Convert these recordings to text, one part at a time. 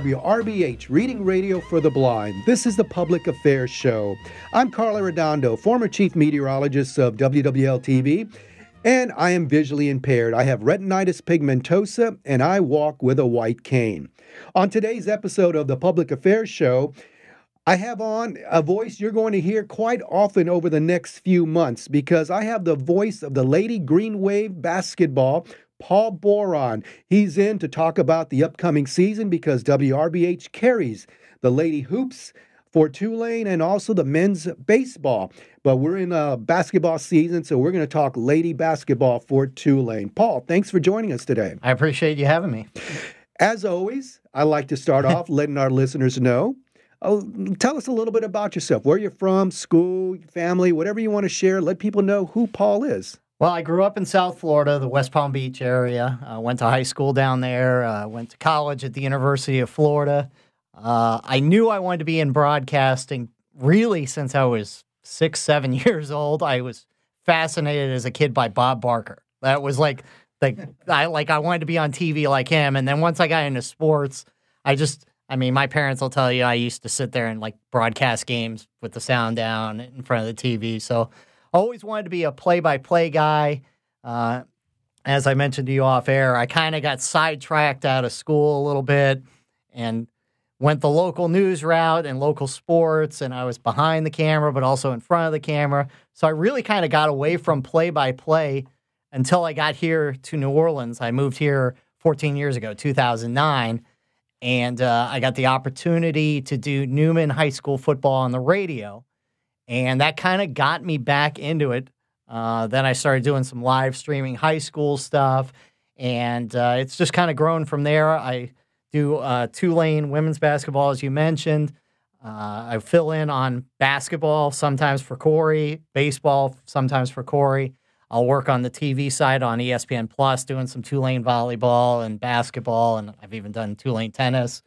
WRBH Reading Radio for the Blind. This is the Public Affairs Show. I'm Carl Arredondo, former chief meteorologist of WWL TV, and I am visually impaired. I have retinitis pigmentosa, and I walk with a white cane. On today's episode of the Public Affairs Show, I have on a voice you're going to hear quite often over the next few months because I have the voice of the Lady Green Wave basketball Paul Boron. He's in to talk about the upcoming season because WRBH carries the Lady Hoops for Tulane and also the men's baseball. But we're in a basketball season, so we're going to talk lady basketball for Tulane. Paul, thanks for joining us today. I appreciate you having me. As always, I like to start off letting our listeners know. Oh, tell us a little bit about yourself, where you're from, school, family, whatever you want to share. Let people know who Paul is. Well, I grew up in South Florida, the West Palm Beach area. I went to high school down there. Uh, went to college at the University of Florida. Uh, I knew I wanted to be in broadcasting really since I was six, seven years old. I was fascinated as a kid by Bob Barker. That was like, like I like I wanted to be on TV like him. And then once I got into sports, I just, I mean, my parents will tell you I used to sit there and like broadcast games with the sound down in front of the TV. So always wanted to be a play by play guy. Uh, as I mentioned to you off air, I kind of got sidetracked out of school a little bit and went the local news route and local sports. And I was behind the camera, but also in front of the camera. So I really kind of got away from play by play until I got here to New Orleans. I moved here 14 years ago, 2009. And uh, I got the opportunity to do Newman High School football on the radio and that kind of got me back into it. Uh, then I started doing some live streaming high school stuff, and uh, it's just kind of grown from there. I do uh, Tulane women's basketball, as you mentioned. Uh, I fill in on basketball sometimes for Corey, baseball sometimes for Corey. I'll work on the TV side on ESPN Plus, doing some Tulane volleyball and basketball, and I've even done Tulane tennis.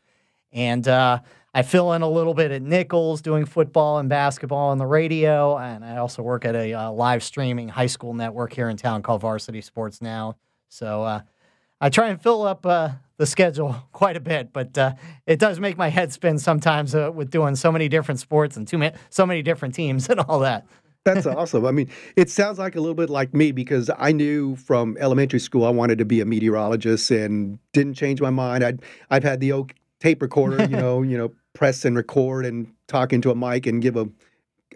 And uh, I fill in a little bit at Nicholls doing football and basketball on the radio, and I also work at a uh, live streaming high school network here in town called Varsity Sports Now. So uh, I try and fill up uh, the schedule quite a bit, but uh, it does make my head spin sometimes uh, with doing so many different sports and too so many different teams and all that. That's awesome. I mean, it sounds like a little bit like me because I knew from elementary school I wanted to be a meteorologist and didn't change my mind. I'd I've had the tape recorder, you know, you know, press and record and talk into a mic and give a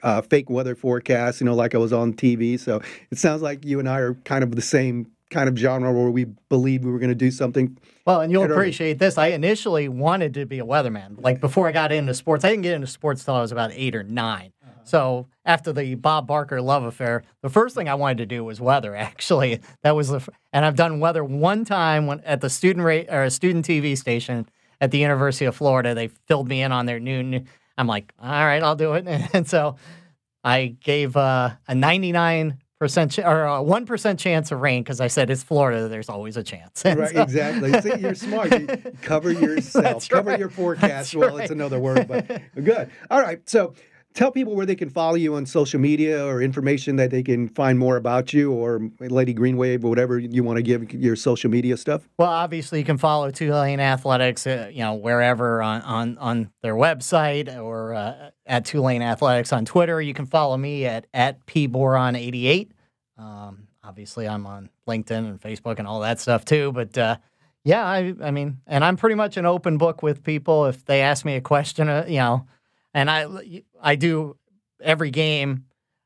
uh, fake weather forecast, you know, like I was on TV. So it sounds like you and I are kind of the same kind of genre where we believe we were going to do something. Well, and you'll appreciate this. I initially wanted to be a weatherman. Like before I got into sports, I didn't get into sports till I was about eight or 9 uh-huh. So after the Bob Barker love affair, the first thing I wanted to do was weather. Actually, that was the, and I've done weather one time when, at the student rate or a student TV station at the University of Florida. They filled me in on their noon. I'm like, all right, I'll do it. And so I gave uh, a 99 percent ch- or a one percent chance of rain because I said it's Florida. There's always a chance. And right, so, exactly. See, you're smart. You cover yourself. cover right. your forecast. That's well, right. it's another word, but good. All right. So tell people where they can follow you on social media or information that they can find more about you or Lady Green Wave or whatever you want to give your social media stuff. Well, obviously you can follow Tulane Athletics, uh, you know, wherever on, on, on their website or uh, at Tulane Athletics on Twitter. You can follow me at, at pboron88. Um, obviously I'm on LinkedIn and Facebook and all that stuff too, but, uh, yeah, I, I mean, and I'm pretty much an open book with people. If they ask me a question, uh, you know, and I I do every game.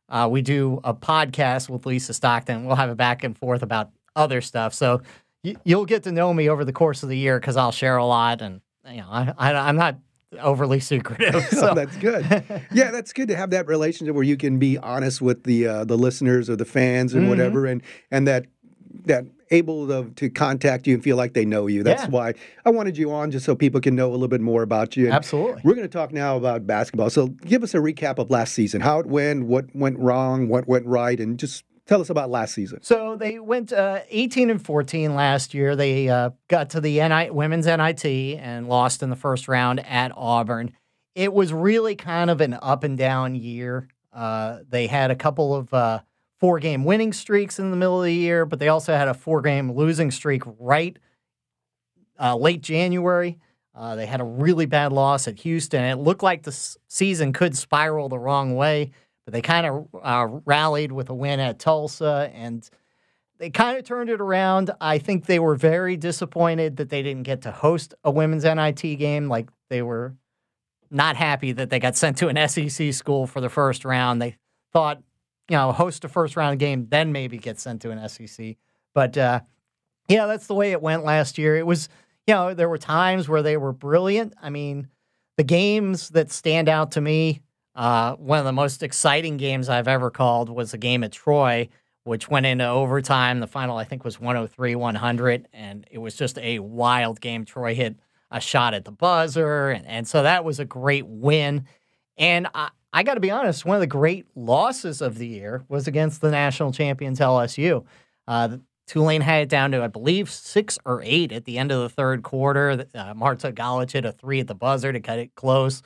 Uh, we do a podcast with Lisa Stockton. We'll have a back and forth about other stuff. So y- you'll get to know me over the course of the year because I'll share a lot, and you know I, I am not overly secretive. So. oh, that's good. Yeah, that's good to have that relationship where you can be honest with the uh, the listeners or the fans and mm-hmm. whatever, and and that that able to, to contact you and feel like they know you. That's yeah. why I wanted you on, just so people can know a little bit more about you. And Absolutely. We're going to talk now about basketball. So give us a recap of last season, how it went, what went wrong, what went right, and just tell us about last season. So they went uh, 18 and 14 last year. They uh, got to the NI, women's NIT and lost in the first round at Auburn. It was really kind of an up and down year. Uh, they had a couple of uh, four game winning streaks in the middle of the year, but they also had a four game losing streak right uh, late January. Uh, they had a really bad loss at Houston. It looked like the season could spiral the wrong way, but they kind of uh, rallied with a win at Tulsa and they kind of turned it around. I think they were very disappointed that they didn't get to host a women's NIT game. Like they were not happy that they got sent to an SEC school for the first round. They thought, you know, host a first round game, then maybe get sent to an SEC. But uh, yeah, that's the way it went last year. It was, you know, there were times where they were brilliant. I mean, the games that stand out to me, uh, one of the most exciting games I've ever called was a game at Troy which went into overtime. The final, I think, was 103 100, and it was just a wild game. Troy hit a shot at the buzzer, and, and so that was a great win. And I, I got to be honest, one of the great losses of the year was against the national champions LSU. Uh, Tulane had it down to, I believe, six or eight at the end of the third quarter. Uh, Marta Galic hit a three at the buzzer to cut it close.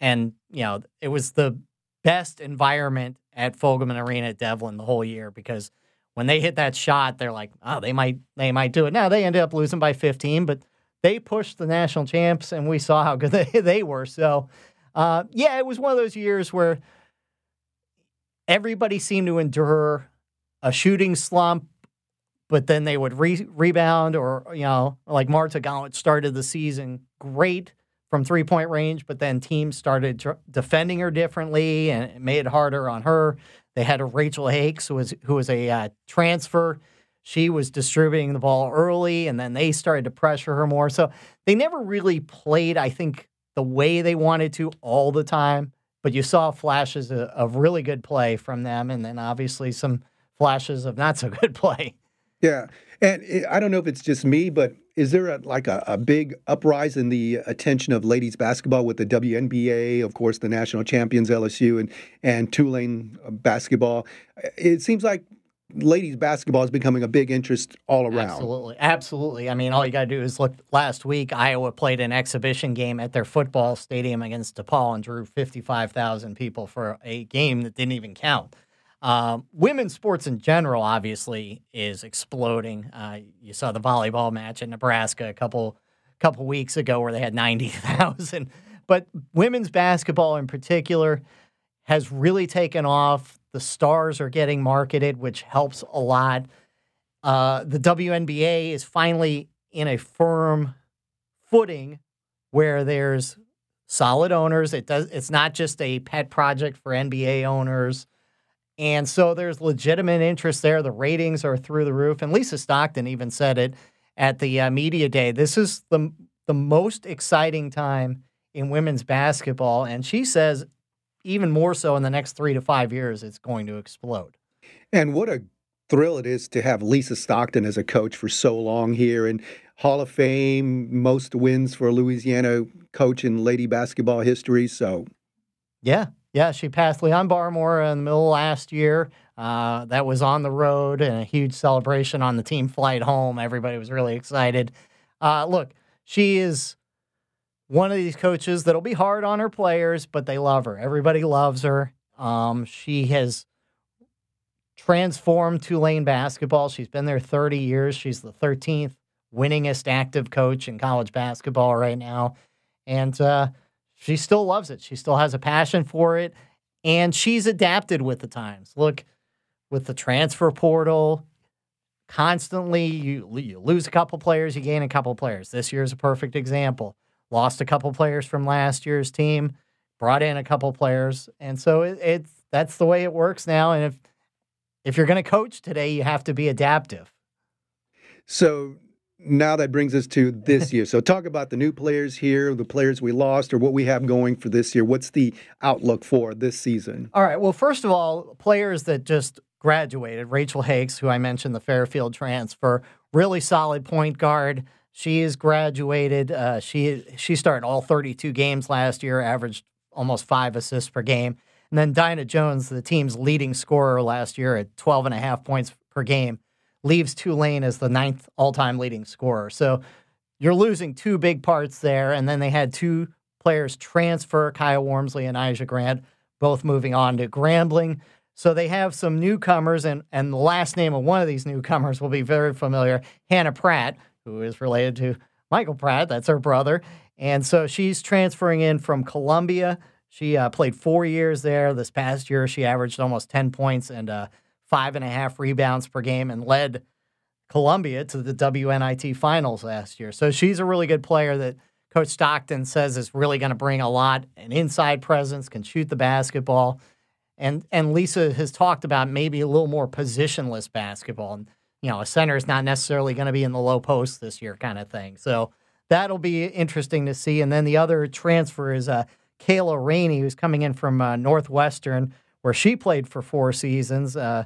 And, you know, it was the best environment at Fogelman Arena at Devlin the whole year because when they hit that shot, they're like, oh, they might they might do it. Now they ended up losing by 15, but they pushed the national champs, and we saw how good they, they were. So, uh, yeah, it was one of those years where everybody seemed to endure a shooting slump, but then they would re- rebound, or you know, like Marta Galic started the season great from three point range, but then teams started tr- defending her differently and it made it harder on her. They had a Rachel Hakes who was who was a uh, transfer. She was distributing the ball early, and then they started to pressure her more. So they never really played, I think, the way they wanted to all the time. But you saw flashes of, really good play from them, and then obviously some flashes of not so good play. Yeah, and I don't know if it's just me, but is there a, like a, a, big uprise in the attention of ladies basketball with the WNBA, of course, the national champions LSU and and Tulane uh, basketball? It seems like ladies basketball is becoming a big interest all around. Absolutely, absolutely. I mean, all you got to do is look. Last week, Iowa played an exhibition game at their football stadium against DePaul and drew fifty-five thousand people for a game that didn't even count. Um, women's sports in general, obviously, is exploding. Uh, you saw the volleyball match in Nebraska a couple couple weeks ago where they had ninety thousand. But women's basketball in particular has really taken off. The stars are getting marketed, which helps a lot. Uh, the WNBA is finally in a firm footing where there's solid owners. It does. It's not just a pet project for NBA owners. And so there's legitimate interest there. The ratings are through the roof. And Lisa Stockton even said it at the uh, media day. This is the the most exciting time in women's basketball, and she says even more so in the next three to five years, it's going to explode. And what a thrill it is to have Lisa Stockton as a coach for so long here and Hall of Fame, most wins for a Louisiana coach in lady basketball history. So, yeah, yeah, she passed Leon Barmore in the middle last year. Uh, that was on the road and a huge celebration on the team flight home. Everybody was really excited. Uh, look, she is one of these coaches that'll be hard on her players, but they love her. Everybody loves her. Um, she has transformed Tulane basketball. She's been there 30 years. She's the 13th winningest active coach in college basketball right now. And, uh, she still loves it. She still has a passion for it, and she's adapted with the times. Look, with the transfer portal, constantly you, you lose a couple players, you gain a couple players. This year is a perfect example. Lost a couple players from last year's team, brought in a couple players, and so it, it's that's the way it works now. And if if you're going to coach today, you have to be adaptive. So now that brings us to this year. So talk about the new players here, the players we lost, or what we have going for this year. What's the outlook for this season? All right. Well, first of all, players that just graduated. Rachel Hakes, who I mentioned, the Fairfield transfer, really solid point guard. She is graduated. Uh, she she started all 32 games last year, averaged almost five assists per game. And then Dinah Jones, the team's leading scorer last year at 12 and a half points per game leaves Tulane as the ninth all time leading scorer. So you're losing two big parts there. And then they had two players transfer, Kaya Wormsley and Aja Grant, both moving on to Grambling. So they have some newcomers, and, and the last name of one of these newcomers will be very familiar Hannah Pratt, who is related to Michael Pratt. That's her brother. And so she's transferring in from Columbia. She uh, played four years there. This past year, she averaged almost 10 points and uh, five and a half rebounds per game and led Columbia to the WNIT finals last year. So she's a really good player that Coach Stockton says is really going to bring a lot an inside presence, can shoot the basketball. And and Lisa has talked about maybe a little more positionless basketball. And, you know, a center is not necessarily going to be in the low post this year, kind of thing. So that'll be interesting to see. And then the other transfer is uh, Kayla Rainey, who's coming in from uh, Northwestern, where she played for four seasons, uh,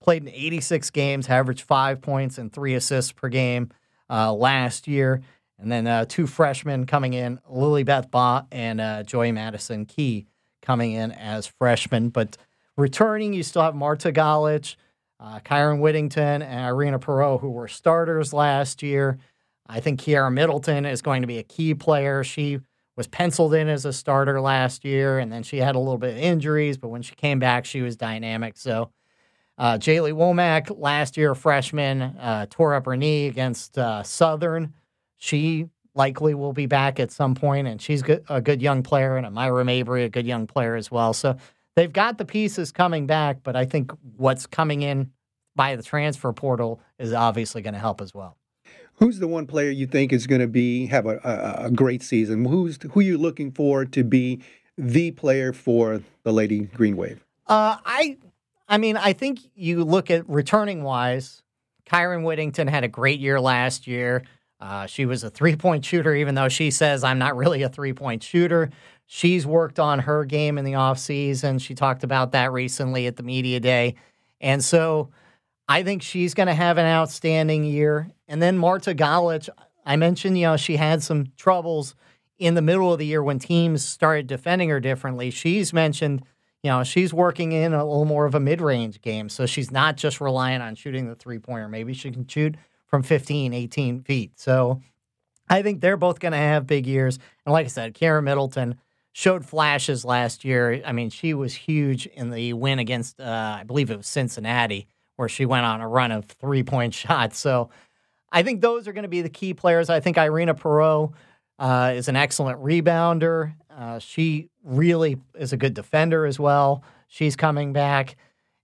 played in 86 games, averaged five points and three assists per game uh, last year. And then uh, two freshmen coming in, Lily Beth Baugh and uh, Joy Madison Key coming in as freshmen. But returning, you still have Marta Galic, uh, Kyron Whittington, and Irina Perot, who were starters last year. I think Kiara Middleton is going to be a key player. She was penciled in as a starter last year, and then she had a little bit of injuries, but when she came back, she was dynamic. So, uh, Jaylee Womack, last year freshman, uh, tore up her knee against uh, Southern. She likely will be back at some point, and she's a good young player, and Myra Mabry, a good young player as well. So they've got the pieces coming back, but I think what's coming in by the transfer portal is obviously going to help as well. Who's the one player you think is going to be have a, a, a great season? Who's who are you looking for to be the player for the Lady Green Wave? Uh, I, I mean, I think you look at returning wise. Kyron Whittington had a great year last year. Uh, she was a three point shooter, even though she says I'm not really a three point shooter. She's worked on her game in the offseason. She talked about that recently at the media day. And so I think she's going to have an outstanding year. And then Marta Galic, I mentioned, you know, she had some troubles in the middle of the year when teams started defending her differently. She's mentioned, you know, she's working in a little more of a mid range game. So she's not just relying on shooting the three pointer. Maybe she can shoot from 15, 18 feet. So I think they're both going to have big years. And like I said, Kara Middleton showed flashes last year. I mean, she was huge in the win against, uh, I believe it was Cincinnati, where she went on a run of three point shots. So I think those are going to be the key players. I think Irina Perot uh, is an excellent rebounder. Uh, she really is a good defender as well. She's coming back.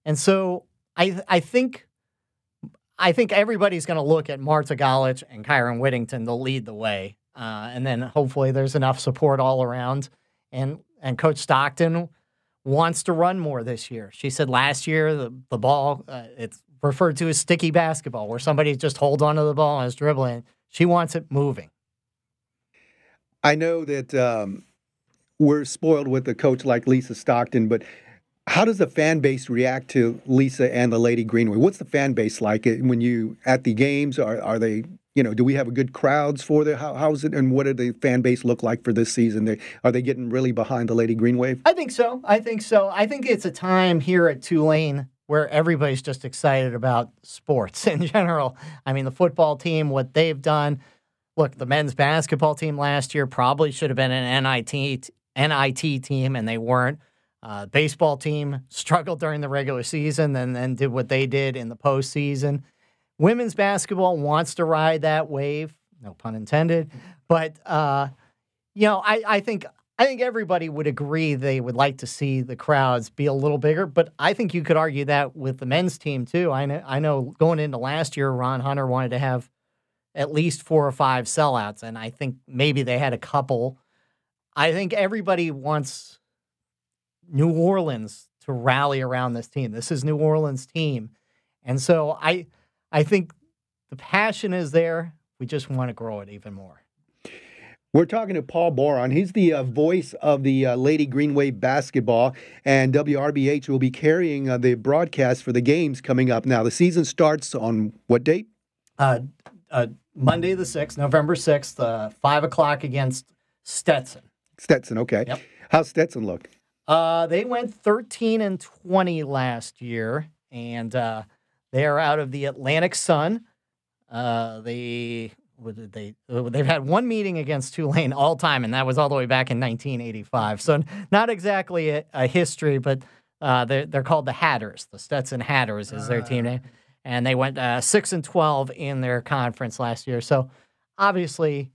And so I, I think I think everybody's going to look at Marta Galic and Kyron Whittington to lead the way. Uh, and then hopefully there's enough support all around. And and Coach Stockton wants to run more this year. She said last year the, the ball, uh, it's referred to as sticky basketball, where somebody just holds onto the ball and is dribbling. She wants it moving. I know that um, we're spoiled with a coach like Lisa Stockton, but how does the fan base react to Lisa and the Lady Green Wave? What's the fan base like eh, when you at the games? Are are they you know? Do we have a good crowds for the how, how's it and what do the fan base look like for this season? They, are they getting really behind the Lady Green Wave? I think so. I think so. I think it's a time here at Tulane where everybody's just excited about sports in general. I mean, the football team, what they've done. Look, the men's basketball team last year probably should have been an NIT NIT team, and they weren't. Uh, baseball team struggled during the regular season and then did what they did in the postseason. Women's basketball wants to ride that wave, no pun intended. But uh, you know, I, I think I think everybody would agree they would like to see the crowds be a little bigger. But I think you could argue that with the men's team too. I know I know going into last year, Ron Hunter wanted to have at least four or five sellouts, and I think maybe they had a couple. I think everybody wants New Orleans to rally around this team. This is New Orleans' team. And so I I think the passion is there. We just want to grow it even more. We're talking to Paul Boron. He's the uh, voice of the uh, Lady Green Wave basketball, and WRBH will be carrying uh, the broadcast for the games coming up. Now, the season starts on what date? Uh, uh, Monday the 6th, November 6th, uh, 5 o'clock against Stetson. Stetson, okay. Yep. How's Stetson look? Uh, they went 13 and 20 last year, and uh, they are out of the Atlantic Sun. Uh, they they they've had one meeting against Tulane all time, and that was all the way back in 1985. So not exactly a, a history, but uh, they're they're called the Hatters. The Stetson Hatters is their team name, and they went uh, six and 12 in their conference last year. So obviously,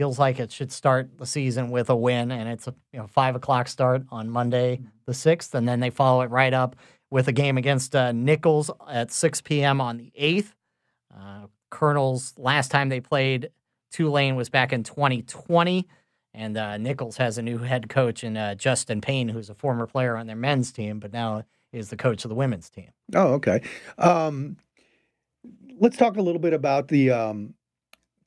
feels like it should start the season with a win, and it's a you know five o'clock start on Monday the sixth, and then they follow it right up with a game against uh, Nicholls at six p.m. on the eighth. Uh, Colonels last time they played Tulane was back in 2020. And uh, Nicholls has a new head coach in uh, Justin Payne, who's a former player on their men's team, but now is the coach of the women's team. Oh, okay. Um, let's talk a little bit about the um,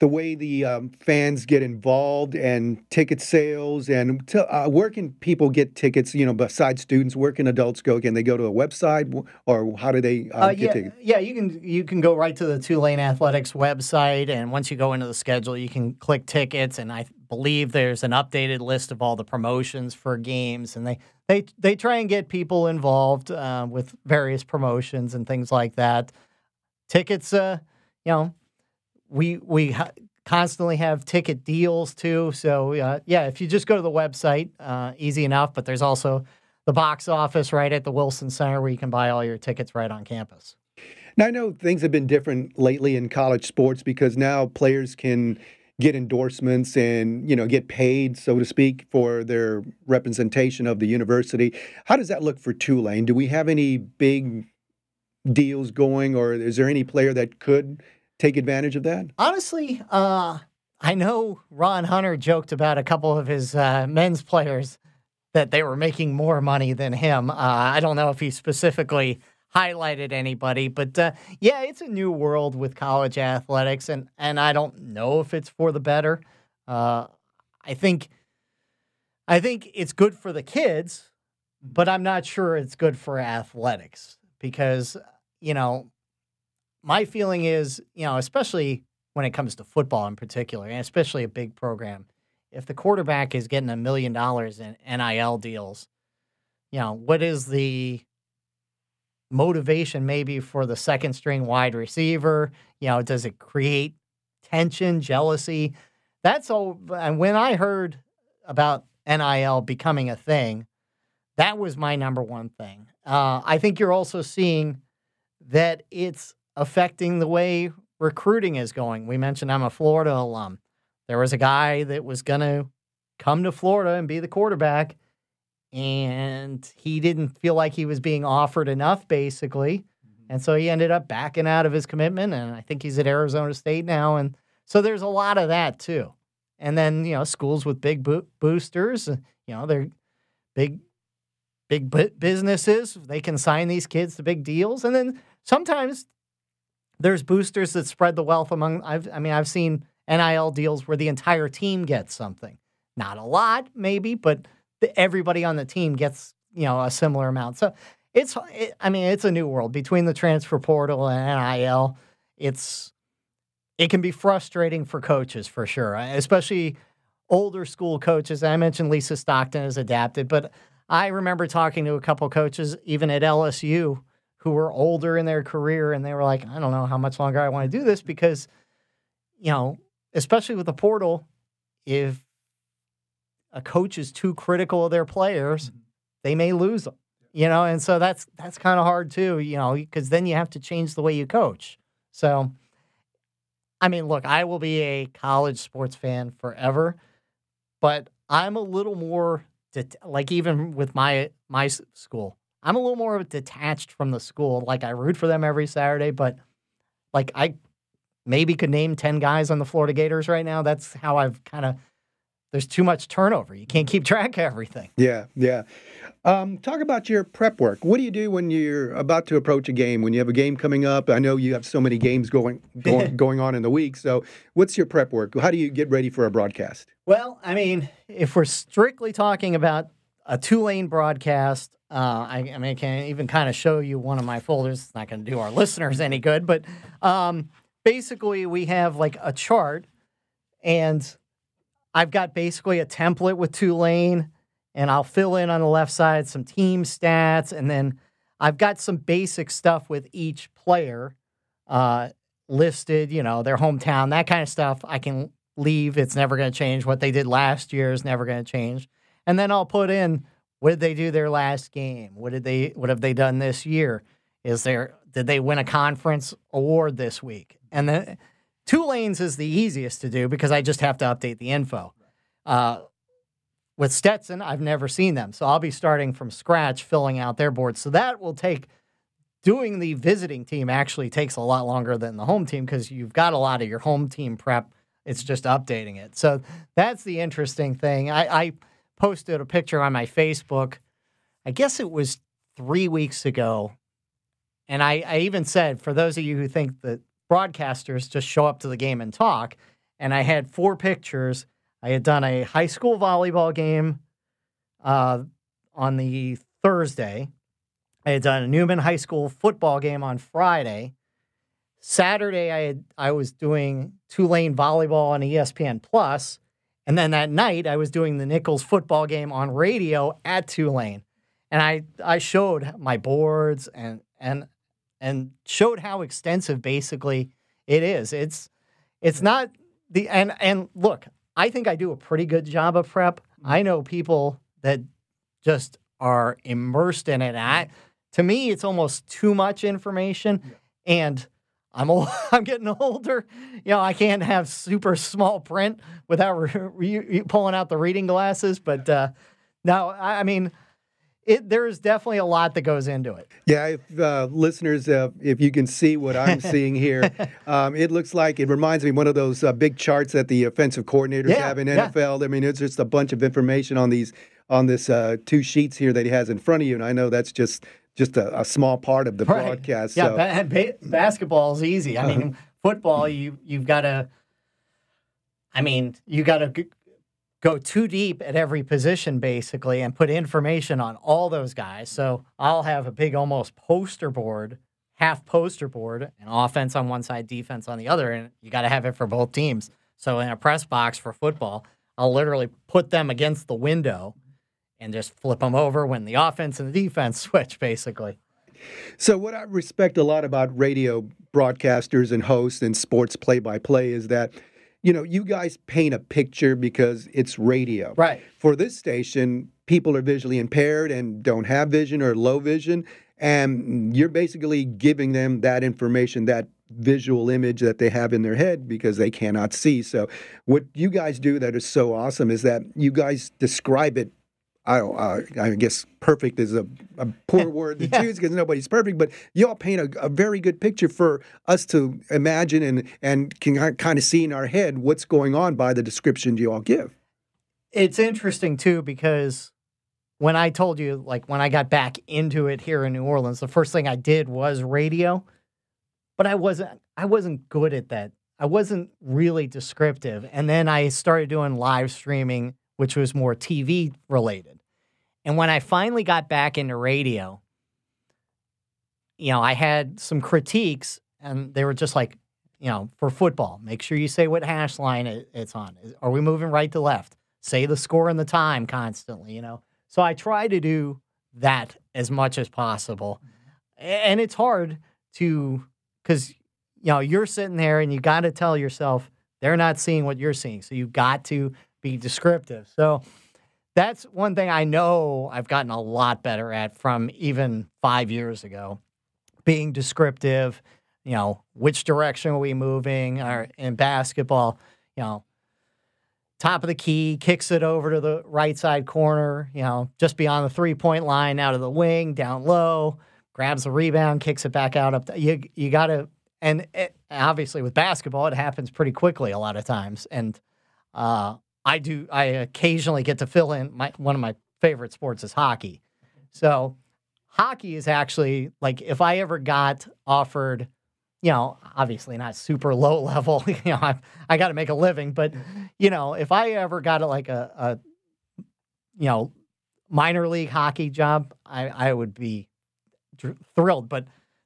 the way the um, fans get involved and ticket sales and to, uh, where can people get tickets you know besides students where can adults go? Can they go to a website? Or how do they um, uh, get yeah, tickets? yeah you can you can go right to the tulane athletics website and once you go into the schedule you can click tickets and i believe there's an updated list of all the promotions for games and they they, they try and get people involved uh, with various promotions and things like that. Tickets uh, you know we we ha- constantly have ticket deals too. So uh, yeah, if you just go to the website, uh, easy enough. But there's also the box office right at the Wilson Center where you can buy all your tickets right on campus. Now I know things have been different lately in college sports because now players can get endorsements and you know get paid so to speak for their representation of the university how does that look for tulane do we have any big deals going or is there any player that could take advantage of that? Honestly, uh, I know Ron Hunter joked about a couple of his uh, men's players that they were making more money than him. Uh, I don't know if he specifically highlighted anybody, but uh, yeah, it's a new world with college athletics, and and I don't know if it's for the better. Uh, I think I think it's good for the kids, but I'm not sure it's good for athletics because you know my feeling is, you know, especially when it comes to football in particular, and especially a big program, if the quarterback is getting a million dollars in NIL deals, you know, what is the motivation maybe for the second string wide receiver? You know, does it create tension, jealousy? That's all. And when I heard about NIL becoming a thing, that was my number one thing. Uh, I think you're also seeing that it's affecting the way recruiting is going. We mentioned I'm a Florida alum. There was a guy that was going to come to Florida and be the quarterback, and he didn't feel like he was being offered enough, basically. Mm-hmm. And so he ended up backing out of his commitment. And I think he's at Arizona State now. And so there's a lot of that too. And then, you know, schools with big bo- boosters, uh, you know, they're big, big businesses. They can sign these kids to big deals. And then sometimes there's boosters that spread the wealth among. I've, I mean, I've seen NIL deals where the entire team gets something. Not a lot, maybe, but the, everybody on the team gets you know a similar amount. So it's, it, I mean, it's a new world between the transfer portal and NIL. It's it can be frustrating for coaches for sure, especially older school coaches. I mentioned Lisa Stockton has adapted, but I remember talking to a couple coaches even at LSU who were older in their career and they were like, I don't know how much longer I want to do this because, you know, especially with the portal, if a coach is too critical of their players, mm-hmm. they may lose them. You know, and so that's that's kind of hard too, you know, because then you have to change the way you coach. So I mean, look, I will be a college sports fan forever, but I'm a little more like even with my my school, I'm a little more detached from the school. Like I root for them every Saturday, but like I maybe could name 10 guys on the Florida Gators right now. That's how I've kind of there's too much turnover. You can't keep track of everything. Yeah, yeah. Um, talk about your prep work. What do you do when you're about to approach a game? When you have a game coming up? I know you have so many games going going, going on in the week. So, what's your prep work? How do you get ready for a broadcast? Well, I mean, if we're strictly talking about a Tulane broadcast, uh, I, I, mean, I can even kind of show you one of my folders. It's not going to do our listeners any good, but um, basically, we have like a chart, and I've got basically a template with Tulane, and I'll fill in on the left side some team stats, and then I've got some basic stuff with each player uh, listed, you know, their hometown, that kind of stuff. I can leave. It's never going to change. What they did last year is never going to change. And then I'll put in what did they do their last game? What did they what have they done this year? Is there did they win a conference award this week? And then Tulane's is the easiest to do because I just have to update the info. Uh, with Stetson, I've never seen them, so I'll be starting from scratch, filling out their boards. So that will take doing the visiting team actually takes a lot longer than the home team because you've got a lot of your home team prep. It's just updating it. So that's the interesting thing. I, I posted a picture on my Facebook. I guess it was three weeks ago. And I, I even said, for those of you who think that broadcasters just show up to the game and talk, and I had four pictures. I had done a high school volleyball game uh, on the Thursday. I had done a Newman High School football game on Friday. Saturday, I had I was doing Tulane volleyball on ESPN Plus, and then that night I was doing the Nicholls football game on radio at Tulane, and I I showed my boards and and and showed how extensive basically it is. It's it's not the and and look, I think I do a pretty good job of prep. Mm-hmm. I know people that just are immersed in it. I, to me, it's almost too much information, and I'm old, I'm getting older. You know, I can't have super small print without re- re- pulling out the reading glasses. But uh, now, I, I mean, it there's definitely a lot that goes into it. Yeah, if uh, listeners, uh, if you can see what I'm seeing here, um, it looks like it reminds me of one of those uh, big charts that the offensive coordinators Yeah, have in yeah. NFL. I mean, it's just a bunch of information on these on this uh, two sheets here that he has in front of you, and I know that's just just a, a small part of the Right. broadcast. Yeah, so. ba- ba- basketball is easy. I Uh-huh. mean, football you you've got to. I mean, you got to go too deep at every position basically, and put information on all those guys. So I'll have a big, almost poster board, half poster board, and offense on one side, defense on the other, and you got to have it for both teams. So in a press box for football, I'll literally put them against the window. And just flip them over when the offense and the defense switch, basically. So, what I respect a lot about radio broadcasters and hosts and sports play by play is that, you know, you guys paint a picture because it's radio. Right. For this station, people are visually impaired and don't have vision or low vision. And you're basically giving them that information, that visual image that they have in their head because they cannot see. So, what you guys do that is so awesome is that you guys describe it I. Uh, I guess perfect is a, a poor word to Yeah. choose because nobody's perfect. But you all paint a, a very good picture for us to imagine and and can kind of see in our head what's going on by the description you all give. it's interesting too because when I told you, like when I got back into it here in New Orleans, the first thing I did was radio, but I wasn't I wasn't good at that. I wasn't really descriptive, and then I started doing live streaming, which was more TV related. And when I finally got back into radio, you know, I had some critiques, and they were just like, you know, for football, make sure you say what hash line it, it's on. Are we moving right to left? Say the score and the time constantly, you know. So I try to do that as much as possible. And it's hard to, because, you know, you're sitting there and you got to tell yourself they're not seeing what you're seeing. So you've got to be descriptive. So that's one thing I know I've gotten a lot better at from even five years ago being descriptive, you know, which direction are we moving? Or in basketball, you know, top of the key, kicks it over to the right side corner, you know, just beyond the three point line, out of the wing, down low, grabs the rebound, kicks it back out up. The, you you got to, and it, obviously with basketball, it happens pretty quickly a lot of times. And uh, I do, I occasionally get to fill in. My one of my favorite sports is hockey, so hockey is actually like if I ever got offered, you know, obviously not super low level, you know, I, I got to make a living, but you know, if I ever got a, like a, a, you know, minor league hockey job, I, I would be thrilled. But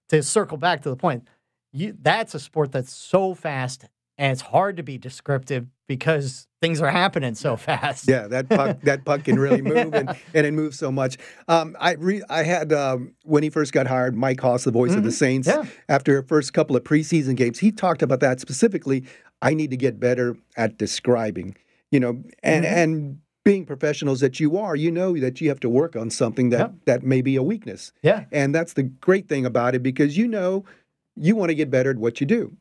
to circle back to the point, you, that's a sport that's so fast and it's hard to be descriptive because things are happening so fast. Yeah, that puck that puck can really move and, and it moves so much. Um, I re, I had um, when he first got hired, Mike Hoss, the voice of the Saints, Mm-hmm. Yeah. after first couple of preseason games, he talked about that specifically. I need to get better at describing, you know, and Mm-hmm. and being professionals that you are, you know that you have to work on something that Yep. that may be a weakness, Yeah. and that's the great thing about it because you know you want to get better at what you do.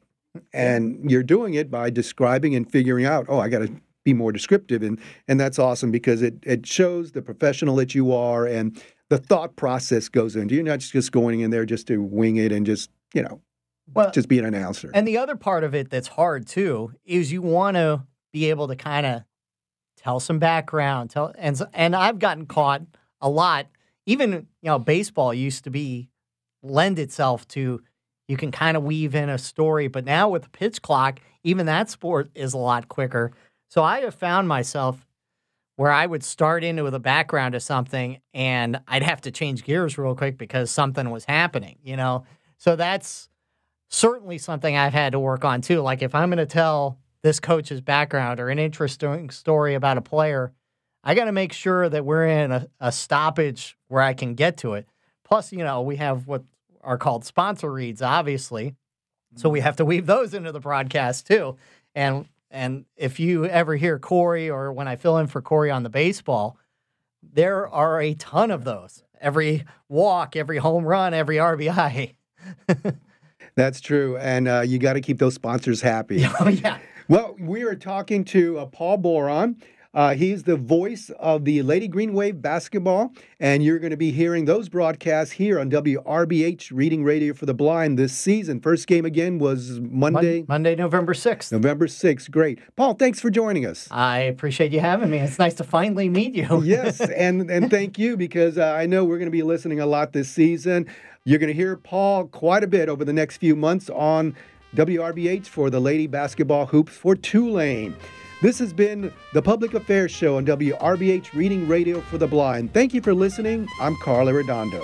And you're doing it by describing and figuring out. Oh, I got to be more descriptive, and and that's awesome because it it shows the professional that you are and the thought process goes into. You're not just going in there just to wing it and just you know well, just be an announcer. And the other part of it that's hard too is you want to be able to kind of tell some background, tell and and I've gotten caught a lot. Even you know, baseball used to be lend itself to you can kind of weave in a story, but now with the pitch clock, even that sport is a lot quicker. So I have found myself where I would start into with a background of something and I'd have to change gears real quick because something was happening, you know. So that's certainly something I've had to work on too. Like if I'm going to tell this coach's background or an interesting story about a player, I got to make sure that we're in a, a, stoppage where I can get to it. Plus, you know, we have what are called sponsor reads, obviously. So we have to weave those into the broadcast too. And and if you ever hear Corey or when I fill in for Corey on the baseball, there are a ton of those. Every walk, every home run, every RBI. That's true, and uh, you got to keep those sponsors happy. oh yeah. Well, we are talking to uh, Paul Boron. Uh, he's the voice of the Lady Green Wave basketball, and you're going to be hearing those broadcasts here on WRBH Reading Radio for the Blind this season. First game again was Monday. Mon- Monday, November 6th. November 6th. Great. Paul, thanks for joining us. I appreciate you having me. It's nice to finally meet you. yes, and, and thank you because uh, I know we're going to be listening a lot this season. You're going to hear Paul quite a bit over the next few months on WRBH for the Lady Basketball Hoops for Tulane. This has been the Public Affairs Show on WRBH Reading Radio for the Blind. Thank you for listening. I'm Carl Arredondo.